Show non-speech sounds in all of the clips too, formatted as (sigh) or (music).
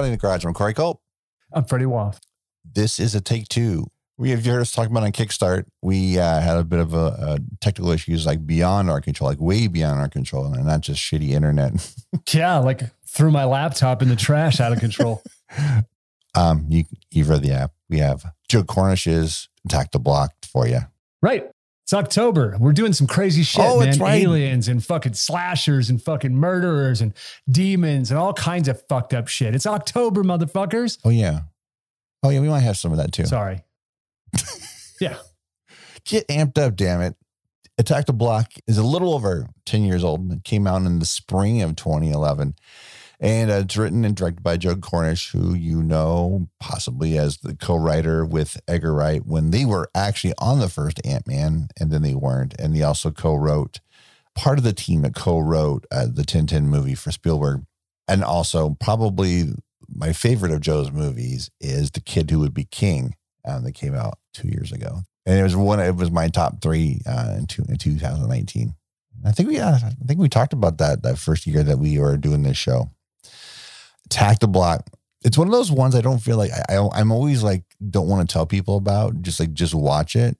Karate in the Garage. I'm Corey Culp. I'm Freddie Woff. This is a take two. We have you heard us talking about on Kickstart. We uh, had a bit of a, a technical issues like beyond our control, like way beyond our control, and not just shitty internet. (laughs) Yeah, like threw my laptop in the trash out of control. (laughs) um, you you've read the app. We have Joe Cornish's Attack the Block for you. right. It's October. We're doing some crazy shit, Oh, man. it's right. Aliens and fucking slashers and fucking murderers and demons and all kinds of fucked up shit. It's October, motherfuckers. Oh yeah, oh yeah. We might have some of that too. Sorry. (laughs) yeah. Get amped up, damn it. Attack the Block is a little over 10 years old. It came out in the spring of 2011. And uh, it's written and directed by Joe Cornish, who you know possibly as the co writer with Edgar Wright when they were actually on the first Ant Man and then they weren't. And he also co wrote part of the team that co wrote uh, the Tintin movie for Spielberg. And also, probably my favorite of Joe's movies is The Kid Who Would Be King um, that came out two years ago, and it was one. It was my top three uh, in, two, in 2019. I think we, uh, I think we talked about that that first year that we were doing this show. Attack the Block. It's one of those ones I don't feel like I, I I'm always like don't want to tell people about. Just like just watch it.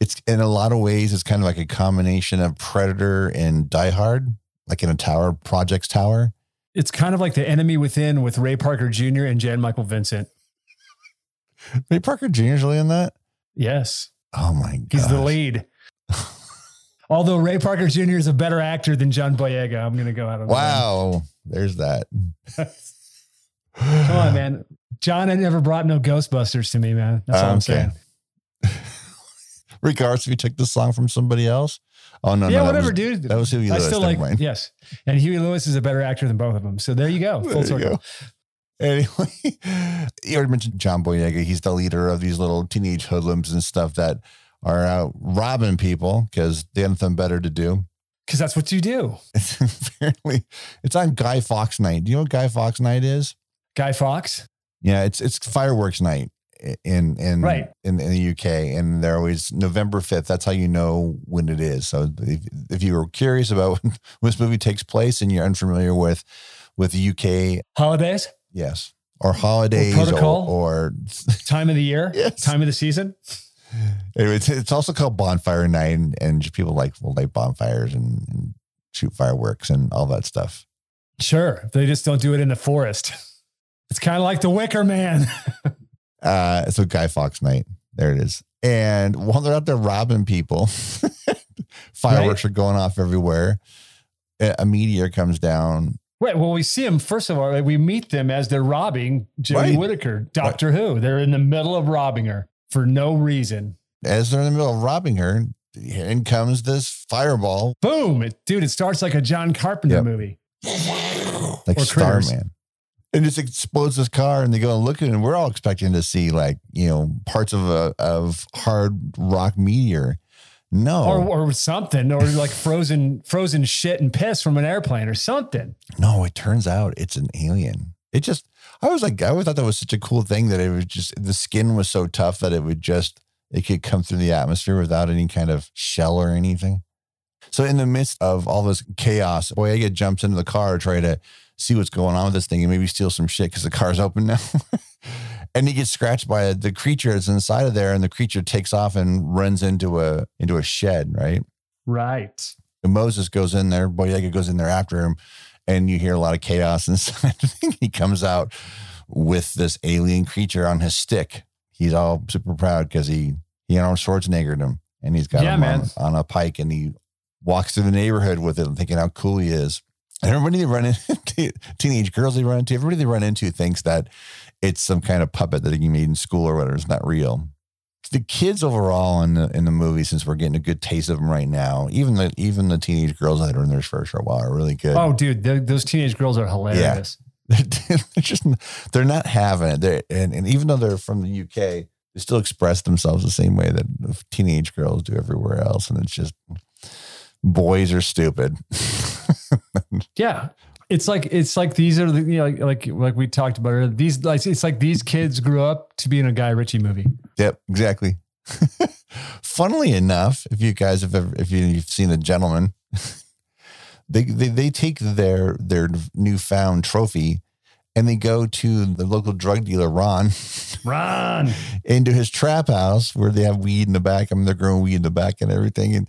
It's in a lot of ways it's kind of like a combination of Predator and Die Hard, like in a tower, Projects Tower. It's kind of like the enemy within with Ray Parker Jr. and Jan Michael Vincent. (laughs) Ray Parker Jr. is really in that. Yes. Oh my god, He's the lead. (laughs) Although Ray Parker Jr. is a better actor than John Boyega, I'm going to go out on. Wow, there's that. (laughs) Come on, man. John had never brought no Ghostbusters to me, man. That's all I'm Okay. saying. (laughs) Regardless if you took the song from somebody else. Oh no, yeah, no, whatever, was, dude. That was Huey I Lewis. still never like, mind. yes. And Huey Lewis is a better actor than both of them. So there you go. Full circle. Anyway, (laughs) you already mentioned John Boyega. He's the leader of these little teenage hoodlums and stuff that are out robbing people because they have nothing better to do. Because that's what you do. (laughs) Apparently, it's on Guy Fawkes Night. Do you know what Guy Fawkes Night is? Guy Fawkes. Yeah, it's it's fireworks night in in Right. in, in the UK, and they're always November fifth. That's how you know when it is. So if, if you were curious about (laughs) when this movie takes place and you're unfamiliar with with the UK, Holidays, yes, or holidays or, protocol? or (laughs) time of the year, Yes. time of the season. anyway, it's, it's also called bonfire night, and, and just people like will light bonfires and, and shoot fireworks and all that stuff. Sure. They just don't do it in the forest. (laughs) It's kind of like the Wicker Man. (laughs) Uh, so Guy Fawkes night. There it is. And while they're out there robbing people, (laughs) fireworks are going off everywhere. A meteor comes down. Right. Well, we see them, first of all, we meet them as they're robbing Jodie Right. Whittaker, Doctor Who. They're in the middle of robbing her for no reason. As they're in the middle of robbing her, in comes this fireball, Boom. It, dude, it starts like a John Carpenter Yep. movie. like Or critters. And just explodes this car, and they go and look at it, and we're all expecting to see like you know parts of a of hard rock meteor. No, Or, or something, or like frozen, frozen shit and piss from an airplane or something. No, it turns out it's an alien. It just, I was like, I always thought that was such a cool thing that it was just, the skin was so tough that it would just, it could come through the atmosphere without any kind of shell or anything. So in the midst of all this chaos, Boyega jumps into the car to try to see what's going on with this thing and maybe steal some shit because the car's open now. (laughs) and he gets scratched by the creature that's inside of there, and the creature takes off and runs into a into a shed, right? Right. And Moses goes in there, Boyega goes in there after him, and you hear a lot of chaos (laughs) inside. he comes out with this alien creature on his stick. He's all super proud because he he Arnold Schwarzeneggered him, and he's got Yeah, him man. on, on a pike, and he walks through the neighborhood with it, thinking how cool he is. And everybody they run into, (laughs) teenage girls they run into, everybody they run into thinks that it's some kind of puppet that he made in school or whatever. It's not real the kids overall in the in the movie, since we're getting a good taste of them right now, even the even the teenage girls that are in there for a short while are really good. Oh, dude, those teenage girls are hilarious. Yeah. (laughs) they're just they're not having it. They're, and and even though they're from the UK, they still express themselves the same way that teenage girls do everywhere else, and it's just boys are stupid. (laughs) (laughs) Yeah. It's like it's like these are the you know like like, like we talked about earlier. These like it's like these kids grew up to be in a Guy Ritchie movie. Yep, exactly. (laughs) Funnily enough, if you guys have ever, if you, you've seen The Gentleman, (laughs) they, they they take their their newfound trophy and they go to the local drug dealer, Ron, Ron. into his trap house where they have weed in the back. I mean, they're growing weed in the back and everything. And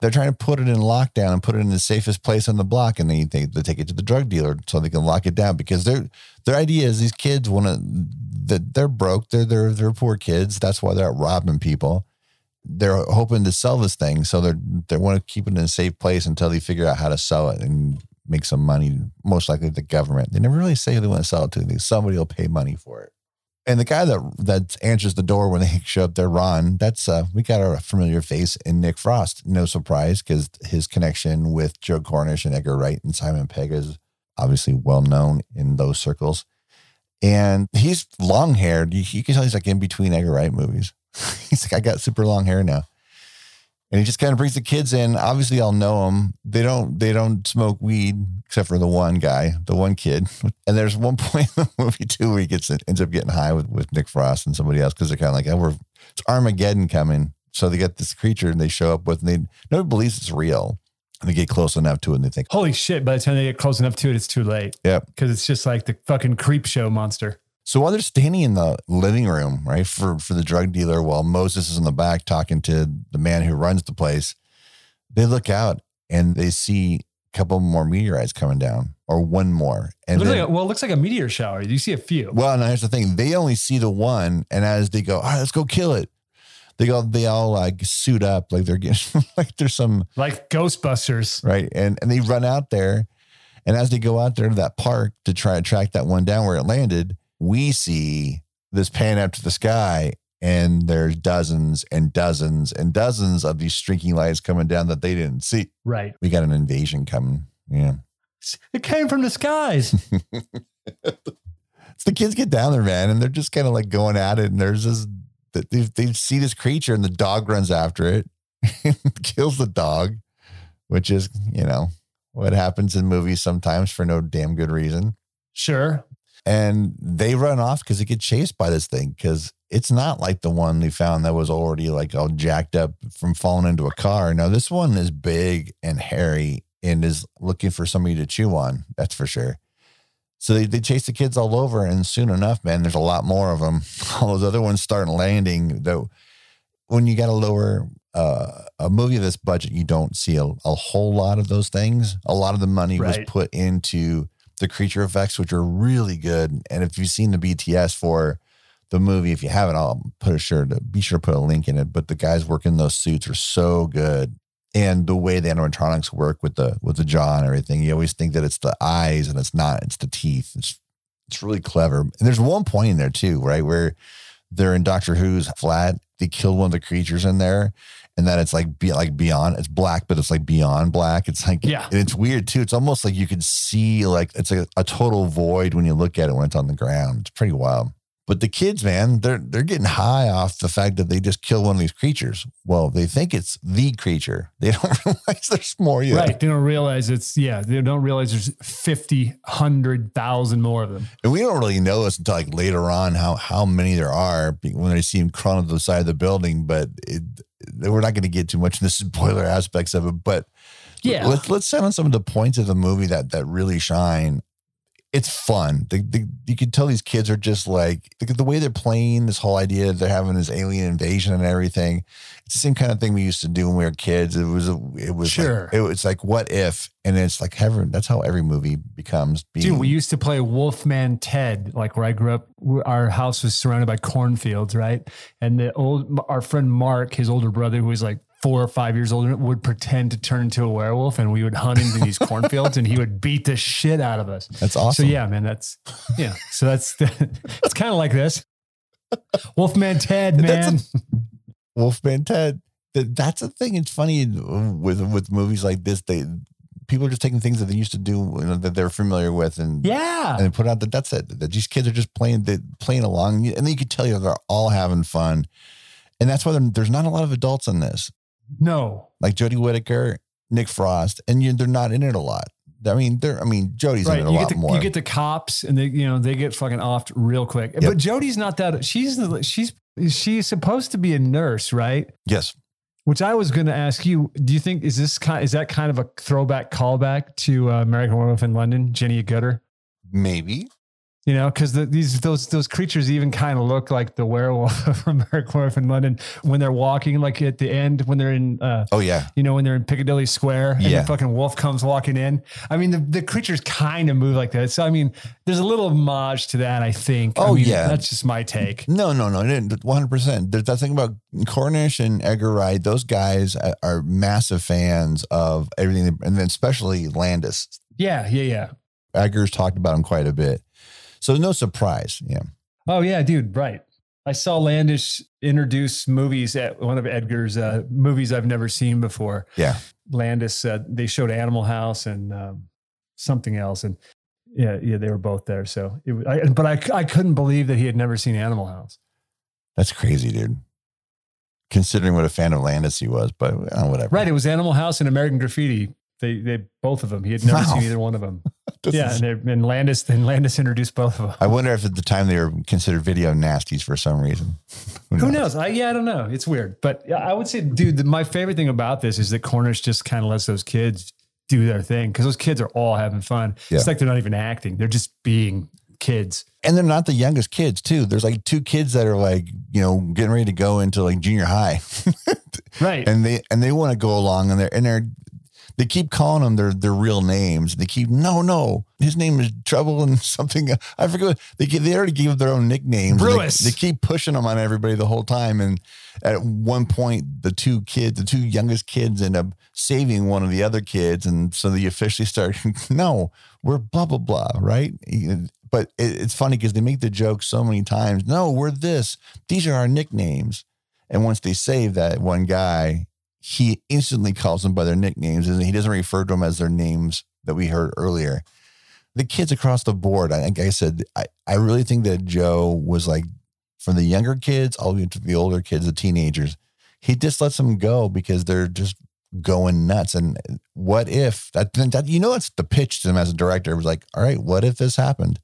they're trying to put it in lockdown and put it in the safest place on the block. And they, they, they take it to the drug dealer so they can lock it down because their their idea is these kids want to, that they're broke. They're, they're, they're poor kids. That's why they're out robbing people. They're hoping to sell this thing. So they're, they want to keep it in a safe place until they figure out how to sell it and make some money, most likely the government. They never really say who they want to sell it to. Somebody will pay money for it. And the guy that that answers the door when they (laughs) show up there, Ron, that's uh we got a familiar face in Nick Frost. No surprise, because his connection with Joe Cornish and Edgar Wright and Simon Pegg is obviously well known in those circles. And he's long haired. You, you can tell he's like in between Edgar Wright movies. (laughs) he's like, I got super long hair now and he just kind of brings the kids in. Obviously, I'll know them. They don't they don't smoke weed except for the one guy, the one kid. And there's one (laughs) point in the movie too where he gets ends up getting high with, with Nick Frost and somebody else because they're kind of like, oh, we're it's Armageddon coming. So they get this creature and they show up with and they nobody believes it's real. And they get close enough to it and they think, holy shit! By the time they get close enough to it, it's too late. Yeah, because it's just like the fucking Creepshow monster. So while they're standing in the living room, right, for, for the drug dealer, while Moses is in the back talking to the man who runs the place, they look out and they see a couple more meteorites coming down or one more. And it then, like a, well, it looks like a meteor shower. You see a few. Well, and here's the thing. They only see the one. And as they go, all right, let's go kill it. They go, they all like suit up like they're getting (laughs) like there's some like Ghostbusters. Right. And and they run out there. And as they go out there to that park to try and track that one down where it landed, we see this pan up to the sky and there's dozens and dozens and dozens of these streaking lights coming down that they didn't see. Right. We got an invasion coming. Yeah. It came from the skies. it's (laughs) (laughs) the kids get down there, man, and they're just kind of like going at it. And there's this, they, they see this creature and the dog runs after it, (laughs) kills the dog, which is, you know, what happens in movies sometimes for no damn good reason. Sure and they run off because they get chased by this thing because it's not like the one they found that was already like all jacked up from falling into a car. No, this one is big and hairy and is looking for somebody to chew on. That's for sure. So they, they chase the kids all over, and soon enough, man, there's a lot more of them. (laughs) All those other ones start landing. Though, when you got a lower uh, a movie of this budget, you don't see a, a, whole lot of those things. A lot of the money right. was put into the creature effects, which are really good. And if you've seen the BTS for the movie, if you haven't, I'll put a sure to be sure to put a link in it. But the guys working those suits are so good. And the way the animatronics work with the with the jaw and everything, you always think that it's the eyes and it's not, it's the teeth. It's it's really clever. And there's one point in there too, right, where they're in Doctor Who's flat. They killed one of the creatures in there, and that it's like be like beyond it's black but it's like beyond black it's like yeah and it's weird too it's almost like you can see like it's a, a total void when you look at it when it's on the ground it's pretty wild but the kids, man, they're they're getting high off the fact that they just kill one of these creatures. Well, they think it's the creature. (laughs) They don't realize there's more yet. Right. They don't realize it's yeah. They don't realize there's 50, 100,000 more of them. And we don't really know this until like later on how how many there are when they see them crawling to the side of the building. But it, we're not going to get too much in the spoiler aspects of it. But yeah, let's let's set on some of the points of the movie that that really shine it's fun. The, the, you can tell these kids are just like the, the, way they're playing this whole idea they're having this alien invasion and everything. It's the same kind of thing we used to do when we were kids. It was a, it was sure. Like, it was like what if, and it's like heaven. That's how every movie becomes. Being, Dude, we used to play Wolfman Ted. Like where I grew up, our house was surrounded by cornfields, right? And the old our friend Mark, his older brother, who was like four or five years older would pretend to turn into a werewolf and we would hunt into these (laughs) cornfields and he would beat the shit out of us. That's awesome. So yeah, man, that's yeah. So that's (laughs) it's kind of like this. Wolfman Ted, man. A, Wolfman Ted. That's the thing. It's funny uh, with with movies like this. They people are just taking things that they used to do you know, that they're familiar with and yeah and put out that that's it that these kids are just playing they, playing along and then you can tell you they're all having fun and that's why there's not a lot of adults in this no. Like Jodie Whittaker, Nick Frost, and you, they're not in it a lot. I mean, they're. I mean, Jodie's right. in it a you lot the, more. You get the cops, and they, you know, they get fucking offed real quick. Yep. But Jodie's not that. She's she's she's supposed to be a nurse, right? Yes. Which I was going to ask you. Do you think is this kind is that kind of a throwback callback to uh, American Werewolf in London, Jenny Agutter? Maybe. You know, because the, these those those creatures even kind of look like the werewolf (laughs) from American Werewolf in London when they're walking, like at the end when they're in, uh, Oh yeah, you know, when they're in Piccadilly Square and Yeah. the fucking wolf comes walking in. I mean, the, the creatures kind of move like that. So I mean, there's a little homage to that. I think. I Oh, mean, yeah. that's just my take. no, no, no, one hundred percent. There's that thing about Cornish and Edgar Wright. Those guys are- are massive fans of everything, and then especially Landis. Yeah, yeah, yeah. Edgar's talked about him quite a bit, so no surprise. Yeah, Oh yeah, dude, right. I saw Landis introduce movies at one of Edgar's uh, movies I've never seen before. yeah. Landis, uh, they showed Animal House and um, something else, and yeah, yeah, they were both there. So, it, was- I, but I, I couldn't believe that he had never seen Animal House. That's crazy, dude. Considering what a fan of Landis he was, but uh, whatever. Right, it was Animal House and American Graffiti. They, they both of them. He had never Wow. seen either one of them. Yeah, is- and, and Landis, then Landis introduced both of them. I wonder if at the time they were considered video nasties for some reason. Who knows? I, yeah, I don't know. It's weird, but I would say, dude, the, my favorite thing about this is that Cornish just kind of lets those kids do their thing because those kids are all having fun. Yeah. It's like they're not even acting; they're just being kids. And they're not the youngest kids, too. There's like two kids that are like, you know, getting ready to go into like junior high. (laughs) Right. and they and they want to go along and they're and they're they keep calling them their their real names. They keep no, no, his name is Trouble and (laughs) something. I forget. what- They they already gave their own nicknames. and they- They, keep pushing them on everybody the whole time. And at one point, the two kids, the two youngest kids, end up saving one of the other kids, and so they officially start. (laughs) no, we're blah blah blah, right? But it, it's funny because they make the joke so many times. No, we're this. These are our nicknames. And once they save that one guy, he instantly calls them by their nicknames and he doesn't refer to them as their names that we heard earlier. The kids across the board, I think I said, I, I really think that Joe was like from the younger kids all the way to the older kids, the teenagers, he just lets them go because they're just going nuts. And what if that, that you know, it's the pitch to him as a director. It was like, all right, what if this happened?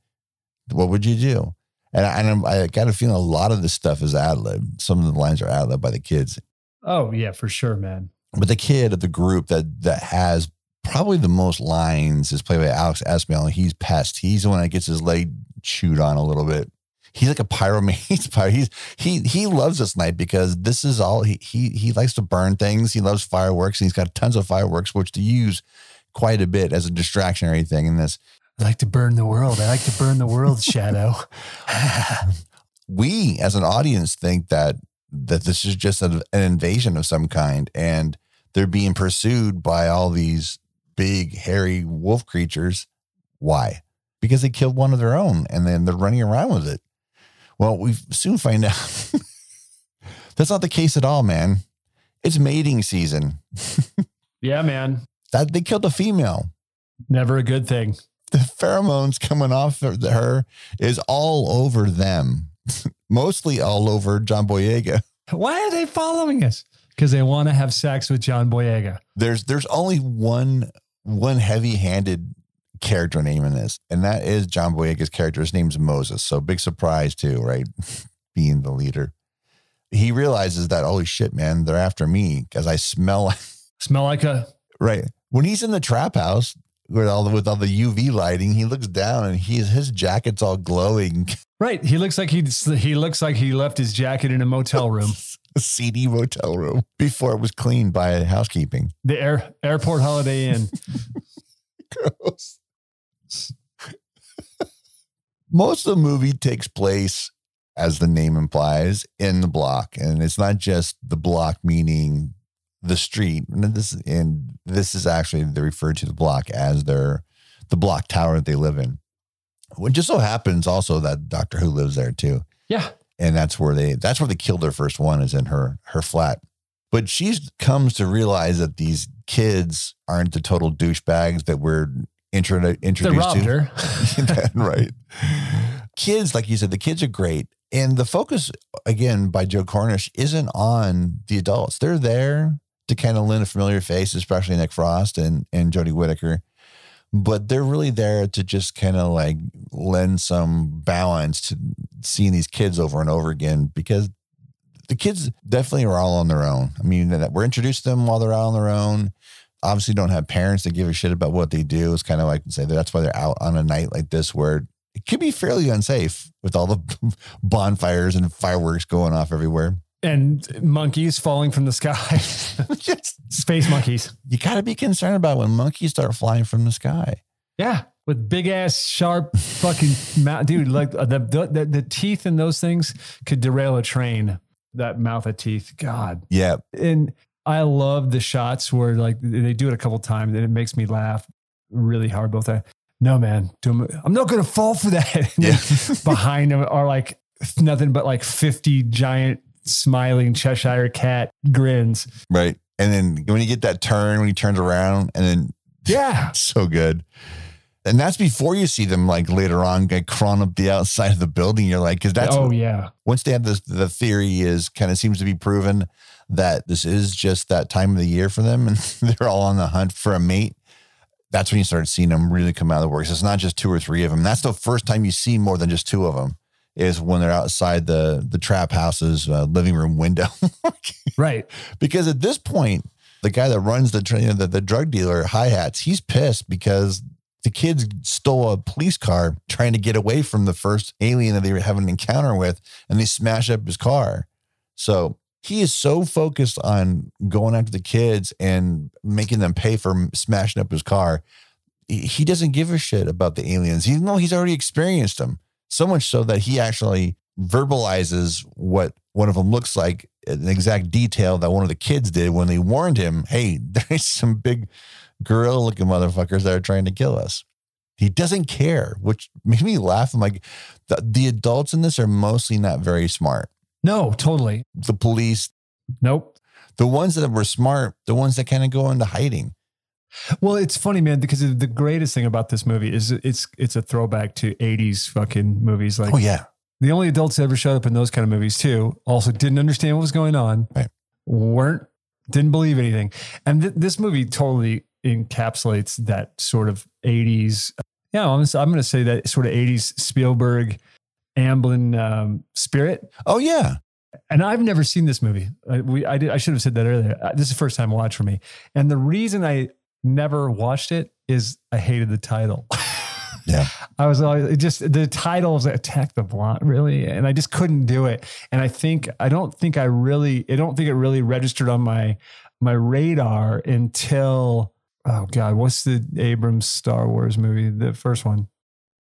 What would you do? And I, and I got a feeling a lot of this stuff is ad lib. Some of the lines are ad lib by the kids. Oh yeah, for sure, man. But the kid of the group that that has probably the most lines is played by Alex Esmail. He's pest. He's the one that gets his leg chewed on a little bit. He's like a pyroman. He's (laughs) pyro. He's he he loves this night because this is all he he he likes to burn things. He loves fireworks. And he's got tons of fireworks, which to use quite a bit as a distraction or anything in this. I like to burn the world. I like to burn the world, Shadow. (laughs) we as an audience think that that this is just an, an invasion of some kind and they're being pursued by all these big hairy wolf creatures. Why? Because they killed one of their own and then they're running around with it. Well we soon find (laughs) out that's not the case at all man. It's mating season. (laughs) Yeah, man. that they killed a female. Never a good thing. the pheromones coming off of her is all over them (laughs) mostly all over john boyega Why are they following us? Because they want to have sex with John Boyega. there's there's only one one heavy-handed character name in this, and that is John Boyega's character. His name's Moses. So big surprise too, right? (laughs) Being the leader. He realizes that holy shit, man, they're after me because I smell (laughs) Smell like a right. When he's in the trap house with all the with all the UV lighting, he looks down and he's his jacket's all glowing. right. He looks like he he looks like he left his jacket in a motel room. (laughs) A seedy motel room before it was cleaned by housekeeping. The air airport Holiday Inn. (laughs) Gross. Most of the movie takes place, as the name implies, in the block, and it's not just the block meaning the street. And this and this is actually they refer to the block as their the block tower that they live in. It just so happens also that Doctor Who lives there too Yeah. and that's where they that's where they killed their first one is in her her flat but she comes to realize that these kids aren't the total douchebags that we're intro- They introduced robbed to her. (laughs) right kids like you said the kids are great and the focus again by joe cornish isn't on the adults they're there to kind of lend a familiar face especially nick frost and and jodie whittaker but they're really there to just kind of like lend some balance to seeing these kids over and over again because the kids definitely are all on their own. I mean, we're introduced to them while they're out on their own. Obviously, don't have parents that give a shit about what they do. It's kind of like say that's why they're out on a night like this where it could be fairly unsafe with all the (laughs) bonfires and fireworks going off everywhere. And monkeys falling from the sky. (laughs) Just, Space monkeys. you got to be concerned about when monkeys start flying from the sky. Yeah. With big ass, sharp fucking mouth. Dude, like uh, the, the, the, teeth in those things could derail a train. That mouth of teeth. God. Yeah. And I love the shots where like they do it a couple times and it makes me laugh really hard both times. No, man, I'm not going to fall for that. (laughs) Yeah. behind them are like nothing but like 50 giant smiling Cheshire cat grins. right. And then when you get that turn, when he turns around, and then (laughs) Yeah. so good. And that's before you see them like later on like crawling up the outside of the building. You're like, because that's oh, yeah. once they have this, the theory is kind of seems to be proven that this is just that time of the year for them, and (laughs) they're all on the hunt for a mate. That's when you start seeing them really come out of the works. It's not just two or three of them. That's the first time you see more than just two of them. Is when they're outside the the trap house's uh, living room window. (laughs) Right. because at this point, the guy that runs the you know, the, the drug dealer Hi-Hatz, he's pissed because the kids stole a police car trying to get away from the first alien that they were having an encounter with, and they smash up his car. So he is so focused on going after the kids and making them pay for smashing up his car. He he doesn't give a shit about the aliens. Even though he's already experienced them, so much so that he actually verbalizes what one of them looks like in exact detail that one of the kids did when they warned him, hey, (laughs) there's some big gorilla looking motherfuckers that are trying to kill us. He doesn't care, which (laughs) made me laugh. I'm like, the, the adults in this are mostly not very smart. No, totally. The police, Nope. the ones that were smart, the ones that kind of go into hiding. Well, it's funny, man, because the greatest thing about this movie is it's it's a throwback to 80s fucking movies. Like oh, yeah. the only adults that ever showed up in those kind of movies too also didn't understand what was going on Right. weren't didn't believe anything and th- this movie totally encapsulates that sort of 80s yeah i'm, I'm going to say that sort of 80s spielberg amblin um, spirit Oh, yeah. and I've never seen this movie. I, we, I, did, I should have said that earlier. Uh, This is the first time watch for me. And the reason I never watched it is I hated the title. (laughs) Yeah. I was always it just the title was Attack the Block, really. And I just couldn't do it. And I think, I don't think I really, I don't think it really registered on my, my radar until, oh God, what's the Abrams Star Wars movie? The first one,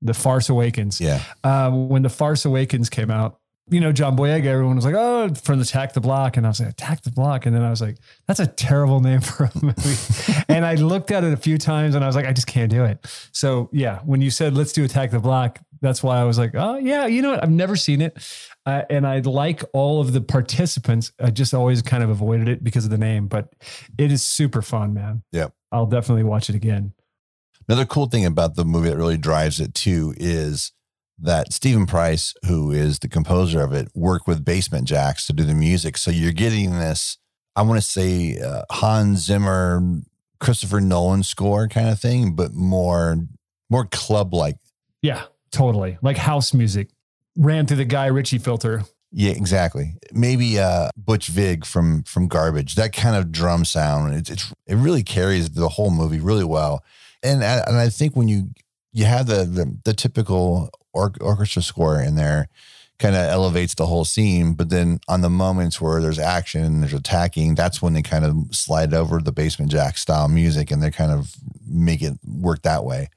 The Force Awakens Yeah. um, when the Force Awakens came out, you know, John Boyega, everyone was like, oh, from Attack the Block. And I was like, Attack the Block. And then I was like, that's a terrible name for a movie. (laughs) and I looked at it a few times and I was like, I just can't do it. So, yeah, when you said, let's do Attack the Block, that's why I was like, oh, yeah, you know what? I've never seen it. Uh, and I like all of the participants. I just always kind of avoided it because of the name, but it is super fun, man. Yeah. I'll definitely watch it again. Another cool thing about the movie that really drives it too is that Stephen Price, who is the composer of it, worked with Basement Jaxx to do the music. So you're getting this, I want to say, uh, Hans Zimmer, Christopher Nolan score kind of thing, but more more club like. Yeah, totally. Like house music ran through the Guy Ritchie filter. Yeah, exactly. Maybe uh, Butch Vig from from Garbage. That kind of drum sound. It's, it's it really carries the whole movie really well. And I- and I think when you you have the the, the typical or, orchestra score in there, kind of elevates the whole scene. But then on the moments where there's action, and there's attacking, that's when they kind of slide over the Basement Jaxx style music, and they kind of make it work that way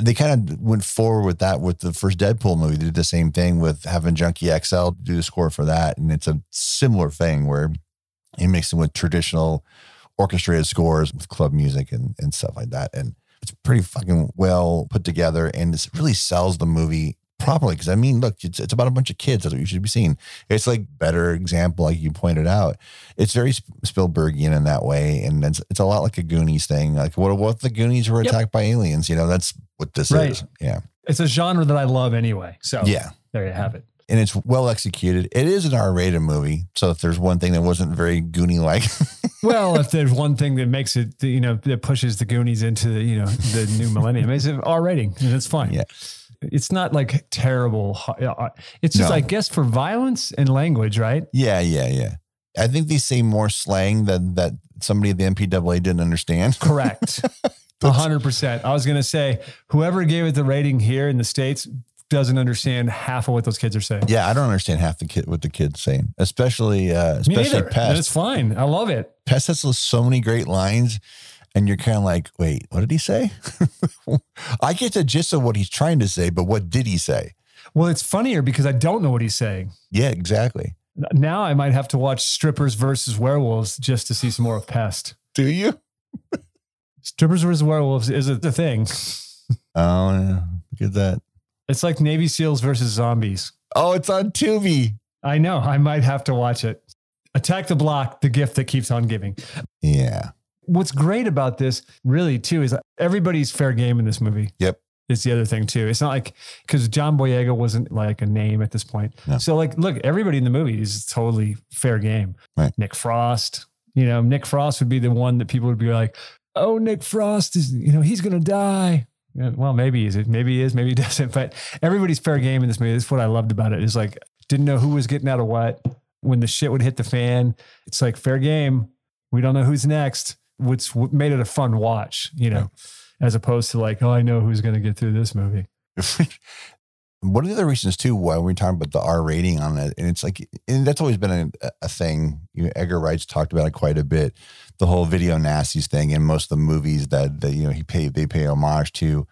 they kind of went forward with that with the first Deadpool movie. They did the same thing with having Junkie XL do the score for that. And it's a similar thing where he mixes it with traditional orchestrated scores with club music and, and stuff like that. And it's pretty fucking well put together and it really sells the movie properly. Because I mean, look, it's, it's about a bunch of kids. That's what you should be seeing. It's like better example, like you pointed out. It's very Sp- Spielbergian in that way, and it's it's a lot like a Goonies thing. Like what what if the Goonies were Yep. attacked by aliens? You know, that's what this Right. is. Yeah, It's a genre that I love anyway. So yeah, there you have it. And it's well executed. It is an R-rated movie, so if there's one thing that wasn't very Goonie like, (laughs) Well, if there's one thing that makes it, you know, that pushes the Goonies into the, you know, the new millennium, it's an R rating, and it's fine. Yeah. It's not like terrible. uh, It's just, No. I guess, for violence and language, right? yeah, yeah, yeah. I think they say more slang than that somebody at the MPAA didn't understand. (laughs) Correct. A hundred percent. I was gonna say whoever gave it the rating here in the states doesn't understand half of what those kids are saying. Yeah, I don't understand half the kid what the kids saying, especially uh, especially Pest. it's fine. I love it. Pest has so many great lines, and you're kind of like, wait, what did he say? (laughs) I get the gist of what he's trying to say, but what did he say? Well, it's funnier because I don't know what he's saying. Yeah, exactly. Now I might have to watch strippers versus werewolves just to see some more of Pest. Do you? Strippers versus werewolves is a thing. Oh, yeah. look at that. It's like Navy SEALs versus zombies. Oh, it's on Tubi. I know. I might have to watch it. Attack the Block, the gift that keeps on giving. Yeah. What's great about this, really, too, is everybody's fair game in this movie. Yep. It's the other thing too. It's not like because John Boyega wasn't like a name at this point. No. So like, look, everybody in the movie is totally fair game. Right. Nick Frost, you know, Nick Frost would be the one that people would be like, "Oh, Nick Frost is, you know, he's gonna die." Yeah, well, maybe he's maybe he is, maybe he (laughs) doesn't. But everybody's fair game in this movie. That's what I loved about it. Is like didn't know who was getting out of what. When the shit would hit the fan, it's like fair game. We don't know who's next. What's what made it a fun watch, you know, as opposed to like, oh, I know who's going to get through this movie. (laughs) One of the other reasons too why we're talking about the R rating on it, and it's like, and that's always been a, a thing. You know, Edgar Wright's talked about it quite a bit. The whole video nasties thing, and most of the movies that that you know he pay they pay homage to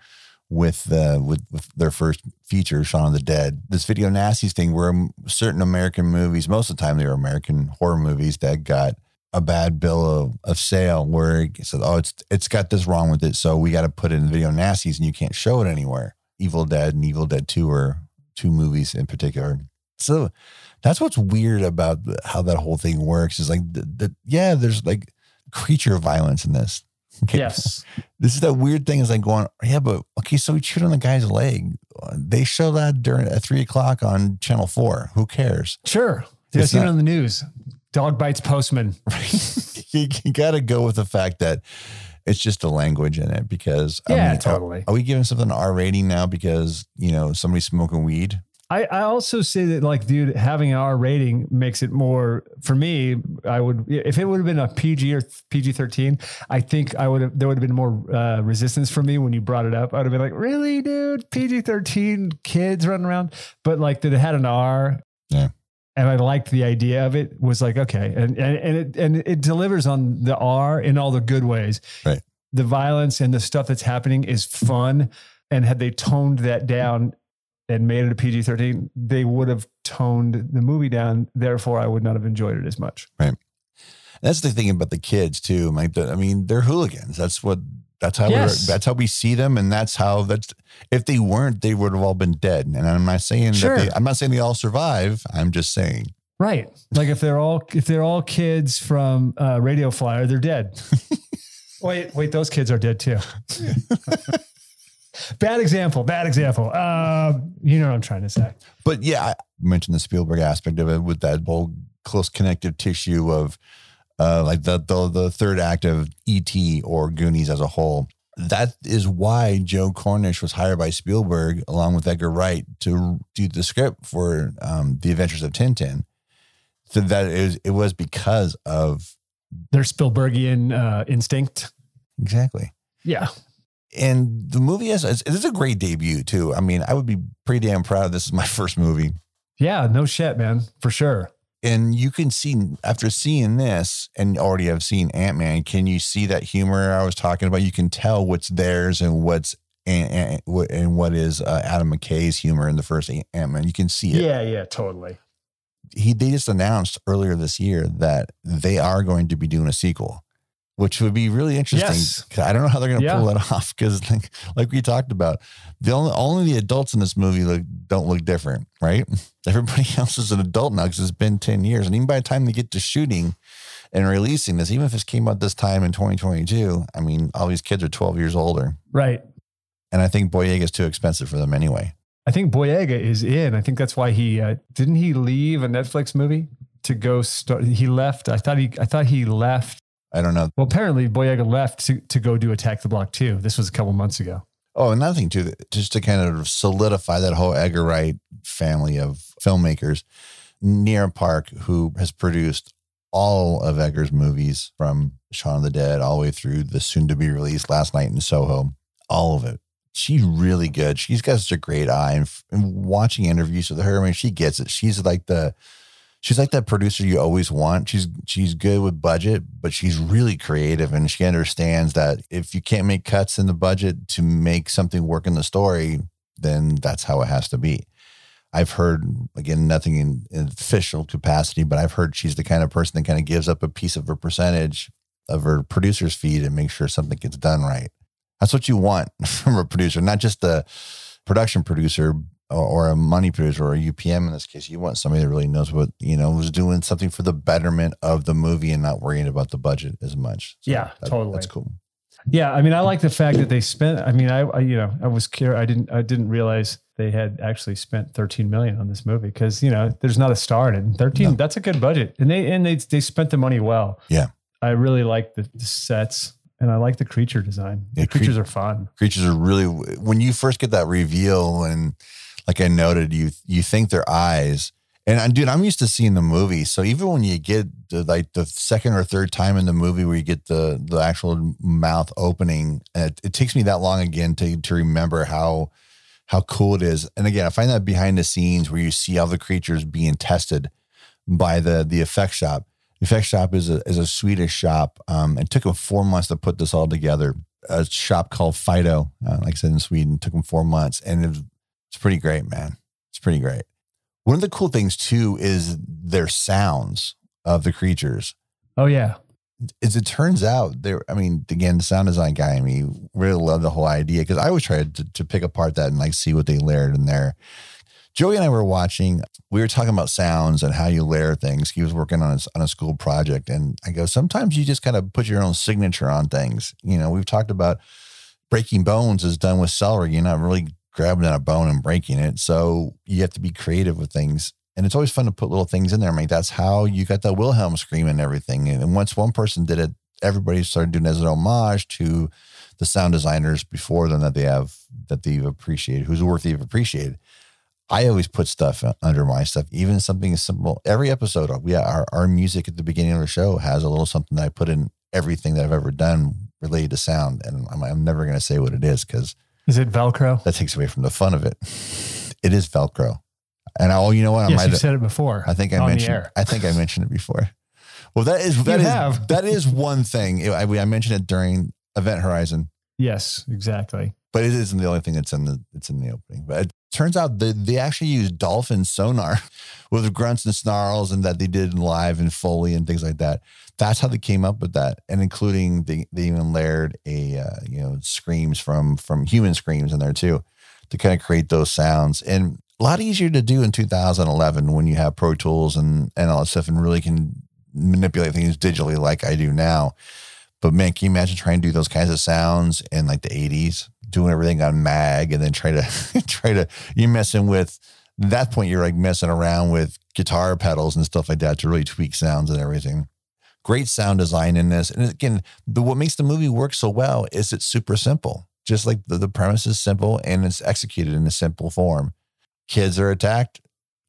with the with, with their first feature, Shaun of the Dead. This video nasties thing, where certain American movies, most of the time they were American horror movies that got a bad bill of, of sale, where it said, "Oh, it's it's got this wrong with it, so we got to put it in video nasties, and you can't show it anywhere." Evil Dead and Evil Dead 2 are two movies in particular. So that's what's weird about how that whole thing works is like, the, the, yeah, there's like creature violence in this. (laughs) Okay. Yes. This is that weird thing is like going, yeah, but okay, so we chewed on the guy's leg. They show that during at three o'clock on channel four. Who cares? Sure. It's see it on the news? Dog bites postman. (laughs) (laughs) you, you got to go with the fact that it's just the language in it because I Yeah, mean, totally. Are, are we giving something an R rating now because you know somebody's smoking weed? I, I also say that like, dude, having an R rating makes it more for me. I would if it would have been a PG or PG thirteen. I think I would have there would have been more uh, resistance from me when you brought it up. I would have been like, really, dude, PG thirteen kids running around. But like that it had an R. Yeah. And I liked the idea of it. Was like okay, and and and it and it delivers on the R in all the good ways. Right. The violence and the stuff that's happening is fun. And had they toned that down and made it a PG 13, they would have toned the movie down. Therefore, I would not have enjoyed it as much. Right. That's the thing about the kids too. I mean, they're hooligans. That's what. That's how. Yes. We're, that's how we see them, and that's how. That's if they weren't, they would have all been dead. And I'm not saying Sure. that. They, I'm not saying they all survive. I'm just saying. Right. Like if they're all if they're all kids from uh, Radio Flyer, they're dead. (laughs) wait, wait, those kids are dead too. (laughs) bad example. Bad example. Uh, you know what I'm trying to say. But yeah, I mentioned the Spielberg aspect of it with that whole close connective tissue of uh, like the, the the third act of E.T. or Goonies as a whole. That is why Joe Cornish was hired by Spielberg along with Edgar Wright to do the script for um, The Adventures of Tintin. So that is it was because of Their Spielbergian uh, instinct. exactly. Yeah. And the movie is a great debut too. I mean, I would be pretty damn proud. This is my (laughs) first movie. Yeah. No shit, man. For sure. And you can see after seeing this and already have seen ant-man can you see that humor i was talking about you can tell what's theirs and what's and, and, and what is uh, adam mckay's humor in the first ant-man you can see it Yeah. Yeah. Totally. he they just announced earlier this year that they are going to be doing a sequel which would be really interesting Yes. i don't know how they're going to Yeah. pull that (laughs) off because like, like we talked about the only only the adults in this movie look don't look different right (laughs) everybody (laughs) else is an adult now because it's been 10 years and even by the time they get to shooting and releasing this even if this came out this time in 2022 i mean all these kids are 12 years older Right. and i think boyega is too expensive for them anyway I think Boyega is in. I think that's why he uh, didn't he leave a Netflix movie to go start. He left. I thought he. I thought he left. I don't know Well, apparently Boyega left to, to go do Attack the Block too. This was a couple months ago. Oh, another thing too, just to kind of solidify that whole Edgar Wright family of filmmakers, Nira Park, who has produced all of Edgar's movies from Shaun of the Dead all the way through the soon to be released Last Night in Soho, all of it. She's really good. She's got such a great eye. And, f- and watching interviews with her, I mean, she gets it. She's like the, she's like that producer you always want. She's she's good with budget, but she's really creative and she understands that if you can't make cuts in the budget to make something work in the story, then that's how it has to be. I've heard again nothing in, in official capacity, but I've heard she's the kind of person that kind of gives up a piece of her percentage of her producer's fee to make sure something gets done right. That's what you want (laughs) from a producer, not just a production producer or, a money producer or a UPM in this case. You want somebody that really knows what, you know, was doing something for the betterment of the movie and not worrying about the budget as much. So Yeah, totally. That's cool. Yeah, I mean, I like the fact that they spent. I mean, I, I you know, I was curious. I didn't, I didn't realize they had actually spent 13 million on this movie because you know, there's not a star in it. 13. No. That's a good budget, and they and they they spent the money well. Yeah. I really like the, the sets, and I like the creature design. Yeah, the cre- creatures are fun. creatures are really when you first get that reveal and like I noted, you you think they're eyes. And I, dude, I'm used to seeing the movie. So even when you get the, like the second or third time in the movie where you get the the actual mouth opening, it, it takes me that long again to to remember how how cool it is. And again, I find that behind the scenes where you see all the creatures being tested by the the effect shop. The effect shop is a is a Swedish shop. Um, it took them four months to put this all together. A shop called Fido, uh, like I said in Sweden, took them four months, and it's pretty great, man. It's pretty great. One of the cool things too is their sounds of the creatures. Oh yeah, As it turns out, there. I mean, again, the sound design guy in me really loved the whole idea because I always tried to, to pick apart that and like see what they layered in there. Joey and I were watching. We were talking about sounds and how you layer things. He was working on a, on a school project, and I go, sometimes you just kind of put your own signature on things. You know, we've talked about breaking bones is done with celery. You're not really grabbing at a bone and breaking it, so you have to be creative with things. And it's always fun to put little things in there. I mean, that's how you got that Wilhelm scream and everything. And once one person did it, everybody started doing as an homage to the sound designers before them that they have that they've appreciated, whose work they've appreciated. I always put stuff under my stuff, even something as simple. Every episode, uh, we our our music at the beginning of the show has a little something that I put in everything that I've ever done related to sound, and I'm, I'm never going to say what it is because is it Velcro? that takes away from the fun of it. It is Velcro, and oh, you know what? I yes, might you said it before. I think I mentioned. I think I mentioned it before. Well, that is that You is- have. that is one thing. I, I mentioned it during Event Horizon, Yes, exactly. But it isn't the only thing that's in the it's in the opening. But it turns out they they actually use dolphin sonar (laughs) with grunts and snarls, and that they did live and foley and things like that. That's how they came up with that, and including they they even layered a uh, you know screams from from human screams in there too, to kind of create those sounds and. A lot easier to do in 2011 when you have Pro Tools and, and all that stuff and really can manipulate things digitally like I do now. But man, can you imagine trying to do those kinds of sounds in like the 80s, doing everything on mag and then try to (laughs) try to you're messing with at that point you're like messing around with guitar pedals and stuff like that to really tweak sounds and everything. Great sound design in this. And again, the what makes the movie work so well is it's super simple. Just like the, the premise is simple and it's executed in a simple form. Kids are attacked,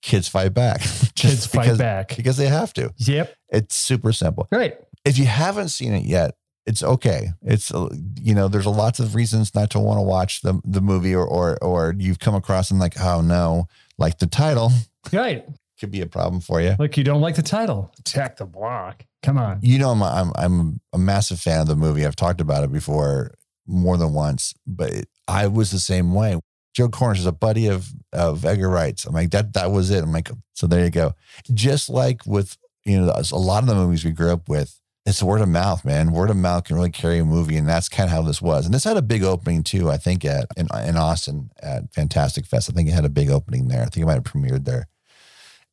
kids fight back. (laughs) Kids fight because- back. because they have to. Yep. It's super simple Great. if you haven't seen it yet, it's okay. It's uh, you know, there's a lots of reasons not to want to watch the the movie, or or or you've come across and like, oh no, like the title Right. could be a problem for you. Like you don't like the title. Attack the block. Come on. You know, I'm a, I'm I'm a massive fan of the movie. I've talked about it before more than once, but it, I was the same way. Joe Cornish is a buddy of of Edgar Wright's. I'm like that. That was it. I'm like, so there you go. Just like with you know a lot of the movies we grew up with, it's word of mouth, man. Word of mouth can really carry a movie, and that's kind of how this was. And this had a big opening too. I think at in, in Austin at Fantastic Fest. I think it had a big opening there. I think it might have premiered there.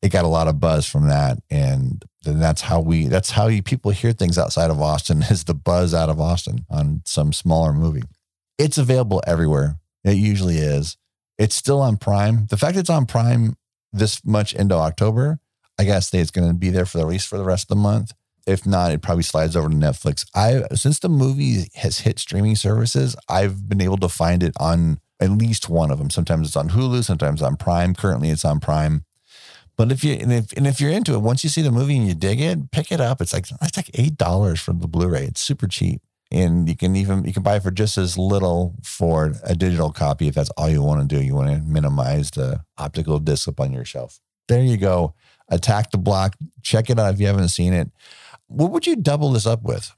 It got a lot of buzz from that, and then that's how we. That's how you, people hear things outside of Austin (laughs) is the buzz out of Austin on some smaller movie. It's available everywhere. It usually is. It's still on Prime. The fact it's on Prime this much into October, I say it's going to be there for at least for the rest of the month. If not, it probably slides over to Netflix. I since the movie has hit streaming services, I've been able to find it on at least one of them. Sometimes it's on Hulu, sometimes on Prime. Currently, it's on Prime. But if you and if and if you're into it, once you see the movie and you dig it, pick it up. It's like it's like eight dollars for the Blu-ray. It's super cheap, and you can even you can buy it for just as little for a digital copy if that's all you want to do. You want to minimize the optical disc up on your shelf. There you go. Attack the Block. Check it out if you haven't seen it. What would you double this up with?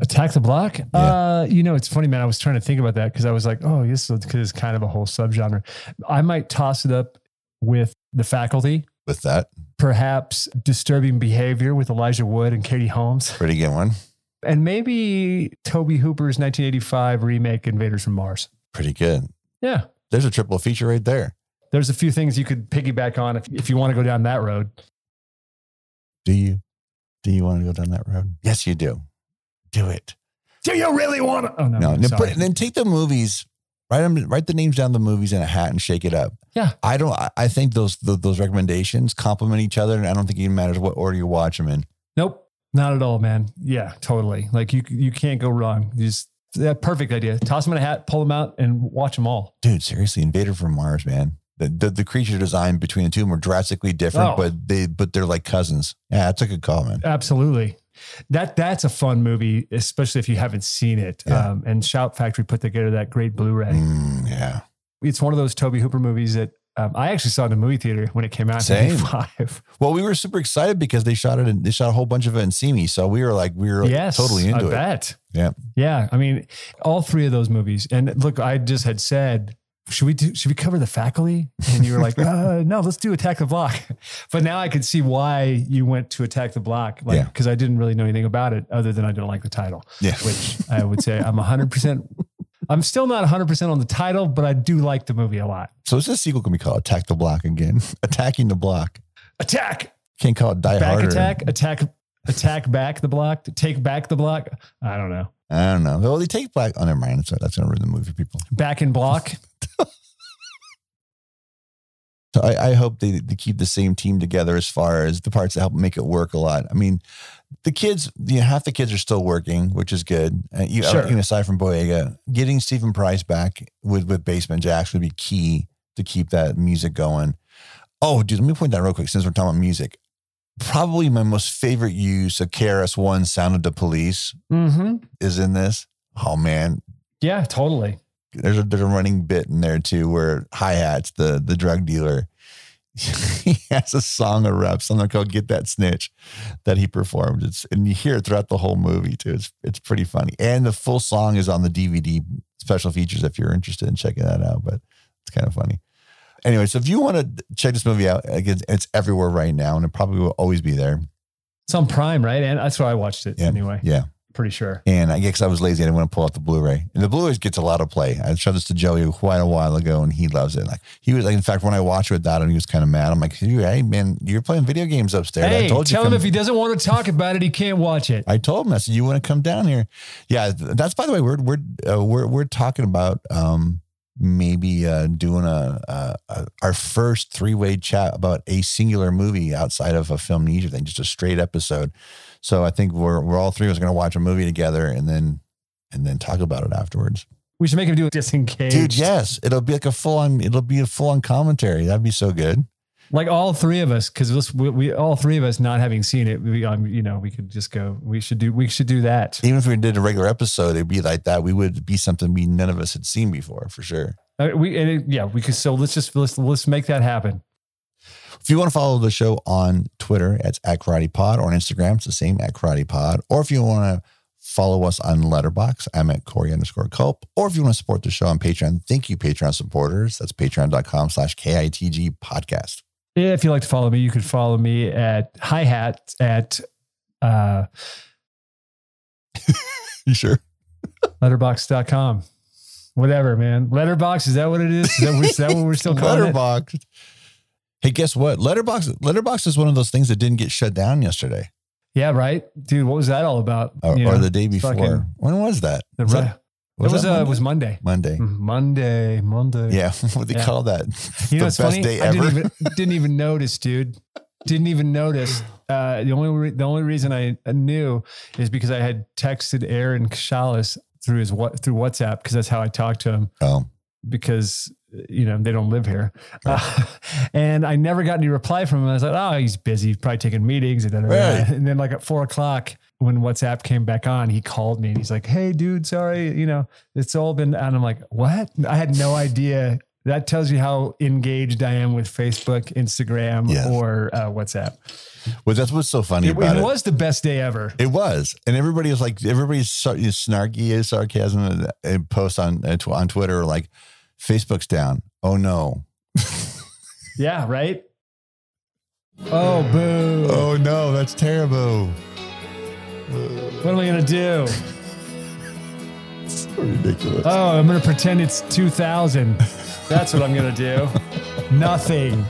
Attack the Block. Yeah. Uh, you know, it's funny, man. I was trying to think about that because I was like, oh, this is because it's kind of a whole subgenre. I might toss it up with the faculty, With that, perhaps disturbing behavior with Elijah Wood and Katie Holmes, pretty good one. and maybe Tobe Hooper's 1985 remake Invaders from Mars. Pretty good. Yeah. There's a triple feature right there. There's a few things you could piggyback on if, if you want to go down that road. Do you? Do you want to go down that road? Yes, you do. Do it. Do you really want to? Oh, no. No, no sorry. but then take the movies, write them, write the names down the movies in a hat and shake it up. Yeah. I don't. I, I think those those, those recommendations complement each other, and I don't think it even matters what order you watch them in. Nope. Not at all, man. Yeah, totally. Like you, you can't go wrong. You Just that perfect idea. Toss them in a hat, pull them out, and watch them all. Dude, seriously, Invader from Mars, man. The, the, the creature design between the two of them are drastically different, Oh. but they but they're like cousins. Yeah, that's a good call, man. Absolutely. That that's a fun movie, especially if you haven't seen it. Yeah. Um, and Shout Factory put together that great Blu-ray. Mm, yeah, It's one of those Tobe Hooper movies that um, I actually saw in the movie theater when it came out in Same. 85. (laughs) Well, we were super excited because they shot it. In, they shot a whole bunch of it in Simi, so we were like, we were yes, totally into I it. bet. Yeah. Yeah. I mean, all three of those movies. And look, I just had said, should we do, should we cover the faculty? And you were like, (laughs) uh, no, let's do Attack the Block. (laughs) But now I can see why you went to Attack the Block. Like, Yeah. cause I didn't really know anything about it other than I didn't like the title, Yeah, which I would say I'm hundred percent. I'm still not 100% on the title, but I do like the movie a lot. so is this sequel can be called Attack the Block again? (laughs) Attacking the Block. Attack, Can't call it Die back Harder. attack, attack, attack back the block, take back the block. I don't know. I don't know. Well, they take back. Oh, never mind. That's, that's to ruin the movie people. Back in block. So I, I hope they, they keep the same team together as far as the parts that help make it work a lot. I mean, the kids, you know, half the kids are still working, which is good. Uh, you, Sure. you know, aside from Boyega, getting Steven Price back with with Basement Jaxx would be key to keep that music going. Oh, dude, let me point that real quick since we're talking about music. Probably my most favorite use of KRS One "Sound of the Police" Mm-hmm. is in this. Oh man, Yeah, totally. There's a there's a running bit in there too where Hi-Hatz the the drug dealer (laughs) he has a song of rap something called "Get That Snitch" that he performed. It's and you hear it throughout the whole movie too. It's it's pretty funny, and the full song is on the DVD special features if you're interested in checking that out. But it's kind of funny. Anyway, so if you want to check this movie out, again, it's everywhere right now, and it probably will always be there. It's on Prime, right? And that's why I watched it Yeah. anyway. Yeah. Pretty sure. And I guess I was lazy. I didn't want to pull out the Blu-ray. And the Blu-ray gets a lot of play. I showed this to Joey quite a while ago, and he loves it. Like he was like, in fact, when I watched it without him, he was kind of mad. I'm like, hey man, you're playing video games upstairs. Hey, I told you. tell him if he doesn't want to talk about it, he can't watch it. I told him. I said, "You want to come down here?" Yeah, that's by the way. We're we're uh, we're we're talking about um maybe uh doing a, a, a our first three way chat about a singular movie outside of a film filmnesia thing, just a straight episode. So I think we're we're all three of us going to watch a movie together and then and then talk about it afterwards. We should make him do it disengaged. Dude, yes, it'll be like a full on. It'll be a full on commentary. That'd be so good. Like all three of us, because we, we all three of us not having seen it, we um, you know, we could just go. We should do. We should do that. Even if we did a regular episode, it'd be like that. We would be something we none of us had seen before, for sure. Uh, we and it, yeah, we could. So let's just let's let's make that happen. If you want to follow the show on Twitter, it's at Karate Pod, or on Instagram, it's the same at Karate Pod. Or if you want to follow us on Letterboxd, I'm at Corey underscore Culp. Or if you want to support the show on Patreon, thank you, Patreon supporters. That's patreon.com slash KITG podcast. If you like to follow me, you could follow me at hi hat at uh, (laughs) You sure? letterboxd.com. Whatever, man. Letterboxd, is that what it is? Is that, is that what we're still (laughs) calling it? Letterboxd. Hey, guess what? Letterboxd Letterboxd is one of those things that didn't get shut down yesterday Yeah, right. Dude, what was that all about? or, or the day before. fucking- when was that? the Was right- was it was, uh, it was Monday. Monday. Monday. Monday. Yeah. (laughs) What do you yeah. call that? You know, the best funny? day ever. I didn't even, didn't even notice, dude. Didn't even notice. Uh, the only re- the only reason I knew is because I had texted Aaron Casales through his what through WhatsApp because that's how I talked to him. Oh. Because you know they don't live here, right. uh, (laughs) and I never got any reply from him. I was like, oh, he's busy, probably taking meetings, right. and then like at four o'clock, when WhatsApp came back on, he called me and he's like, Hey dude, sorry, you know, it's all been, and I'm like, what? I had no idea. That tells you how engaged I am with Facebook, Instagram, yes. or uh, WhatsApp. Well, that's what's so funny it, about it. It was the best day ever. It was, and everybody was like, everybody's snarky uh, sarcasm and, and posts on on Twitter like, Facebook's down. Oh no. (laughs) yeah. Right. Oh boo. Oh no, that's terrible. What am I gonna do? ridiculous. Oh, I'm gonna pretend it's 2000. That's what I'm gonna do. (laughs) Nothing.